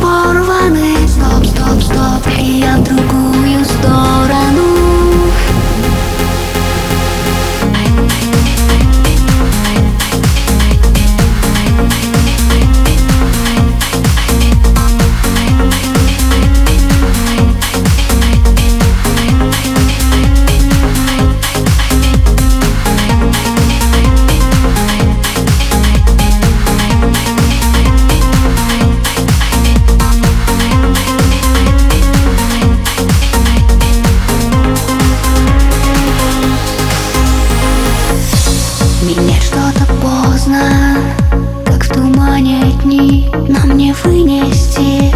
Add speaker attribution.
Speaker 1: порваны Стоп, стоп, стоп, и я в другую сторону Менять что-то поздно Как в тумане дни Нам не вынести